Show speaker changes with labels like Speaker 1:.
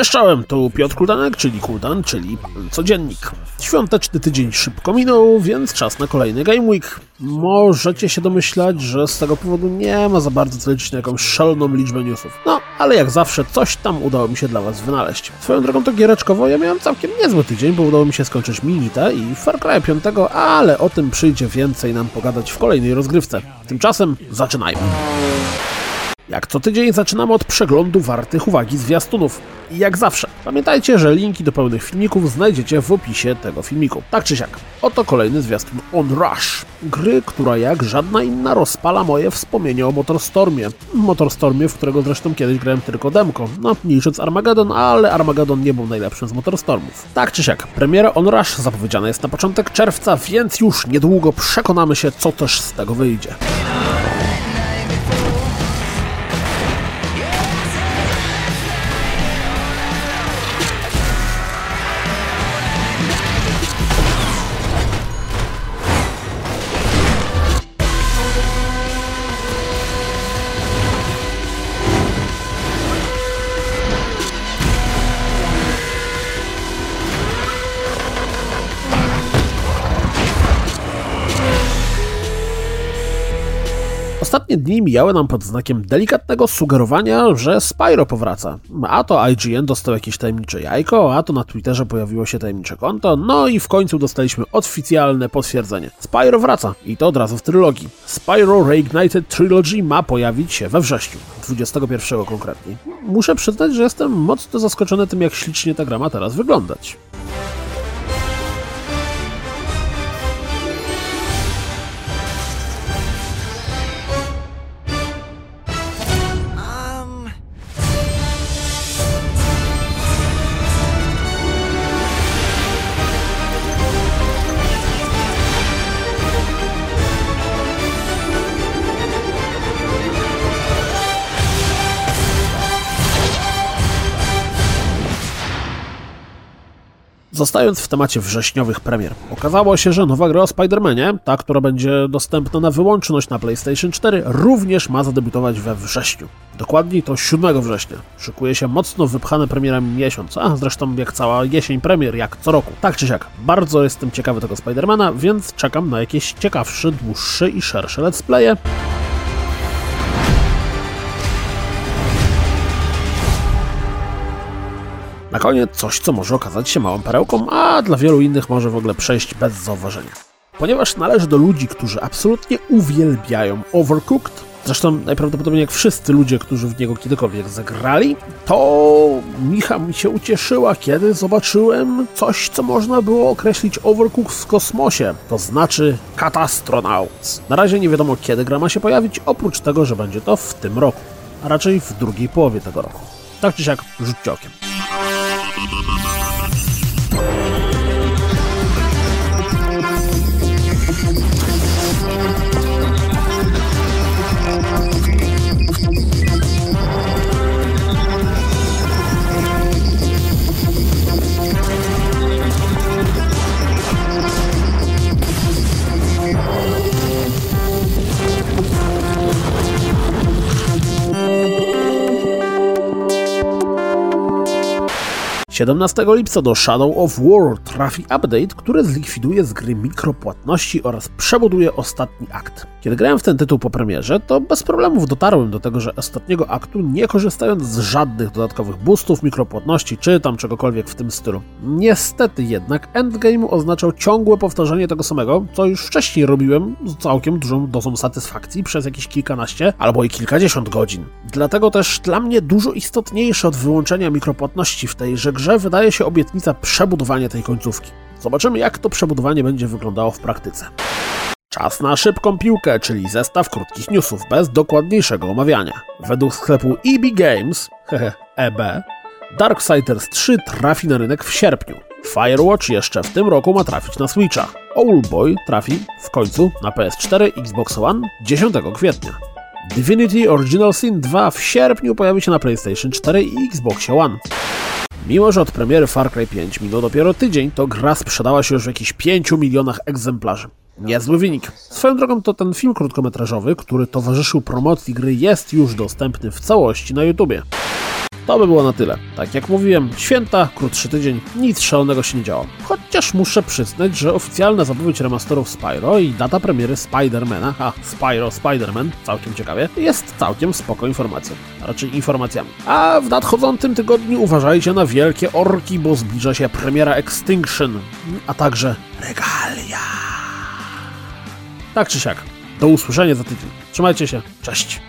Speaker 1: Cześć czołem, tu Piotr Kuldanek, czyli Kuldan, czyli Pan Codziennik. Świąteczny tydzień szybko minął, więc czas na kolejny Game Week. Możecie się domyślać, że z tego powodu nie ma za bardzo co liczyć na jakąś szaloną liczbę newsów. No, ale jak zawsze coś tam udało mi się dla Was wynaleźć. Swoją drogą to giereczkowo ja miałem całkiem niezły tydzień, bo udało mi się skończyć Minita i Far Cry 5, ale o tym przyjdzie więcej nam pogadać w kolejnej rozgrywce. Tymczasem zaczynajmy. Jak co tydzień zaczynamy od przeglądu wartych uwagi zwiastunów. I jak zawsze, pamiętajcie, że linki do pełnych filmików znajdziecie w opisie tego filmiku. Tak czy siak, oto kolejny zwiastun On Rush. Gry, która jak żadna inna rozpala moje wspomnienie o Motorstormie. Motorstormie, w którego zresztą kiedyś grałem tylko demko. No, nie licząc Armageddon, ale Armageddon nie był najlepszym z Motorstormów. Tak czy siak, premiera On Rush zapowiedziana jest na początek czerwca, więc już niedługo przekonamy się, co też z tego wyjdzie. Ostatnie dni mijały nam pod znakiem delikatnego sugerowania, że Spyro powraca. A to IGN dostał jakieś tajemnicze jajko, a to na Twitterze pojawiło się tajemnicze konto, no i w końcu dostaliśmy oficjalne potwierdzenie. Spyro wraca i to od razu w trylogii. Spyro Reignited Trilogy ma pojawić się we wrześniu, 21 konkretnie. Muszę przyznać, że jestem mocno zaskoczony tym, jak ślicznie ta gra ma teraz wyglądać. Zostając w temacie wrześniowych premier, okazało się, że nowa gra o Spider-Manie, ta, która będzie dostępna na wyłączność na PlayStation 4, również ma zadebiutować we wrześniu. Dokładniej to 7 września. Szykuje się mocno wypchane premierami miesiąc, a zresztą jak cała jesień premier, jak co roku. Tak czy siak, bardzo jestem ciekawy tego Spidermana, więc czekam na jakieś ciekawsze, dłuższe i szersze let's playe. Na koniec coś, co może okazać się małą perełką, a dla wielu innych może w ogóle przejść bez zauważenia. Ponieważ należy do ludzi, którzy absolutnie uwielbiają Overcooked, zresztą najprawdopodobniej jak wszyscy ludzie, którzy w niego kiedykolwiek zagrali, to Micha mi się ucieszyła, kiedy zobaczyłem coś, co można było określić Overcooked w kosmosie, to znaczy Catastronauts. Na razie nie wiadomo kiedy gra ma się pojawić, oprócz tego, że będzie to w tym roku, a raczej w drugiej połowie tego roku. Tak czy siak, rzućcie okiem. Bye-bye. 17 lipca do Shadow of War trafi update, który zlikwiduje z gry mikropłatności oraz przebuduje ostatni akt. Kiedy grałem w ten tytuł po premierze, to bez problemów dotarłem do tego, że ostatniego aktu nie korzystając z żadnych dodatkowych boostów, mikropłatności czy tam czegokolwiek w tym stylu. Niestety jednak endgame oznaczał ciągłe powtarzanie tego samego, co już wcześniej robiłem z całkiem dużą dozą satysfakcji przez jakieś kilkanaście albo i kilkadziesiąt godzin. Dlatego też dla mnie dużo istotniejsze od wyłączenia mikropłatności w tejże grze wydaje się obietnica przebudowania tej końcówki. Zobaczymy, jak to przebudowanie będzie wyglądało w praktyce. Czas na szybką piłkę, czyli zestaw krótkich newsów bez dokładniejszego omawiania. Według sklepu EB Games, EB, Darksiders 3 trafi na rynek w sierpniu. Firewatch jeszcze w tym roku ma trafić na Switcha. Owlboy trafi w końcu na PS4 Xbox One 10 kwietnia. Divinity Original Sin 2 w sierpniu pojawi się na PlayStation 4 i Xbox One. Mimo, że od premiery Far Cry 5 minął dopiero tydzień, to gra sprzedała się już w jakichś 5 milionach egzemplarzy. Niezły wynik. Swoją drogą to ten film krótkometrażowy, który towarzyszył promocji gry, jest już dostępny w całości na YouTubie. To by było na tyle. Tak jak mówiłem, święta, krótszy tydzień, nic szalonego się nie działo. Chociaż muszę przyznać, że oficjalna zapowiedź remasterów Spyro i data premiery Spidermana, a Spyro Spiderman, całkiem ciekawie, jest całkiem spoko informacją. Raczej informacjami. A w nadchodzącym tygodniu uważajcie na wielkie orki, bo zbliża się premiera Extinction, a także regalia. Tak czy siak. Do usłyszenia za tydzień. Trzymajcie się. Cześć.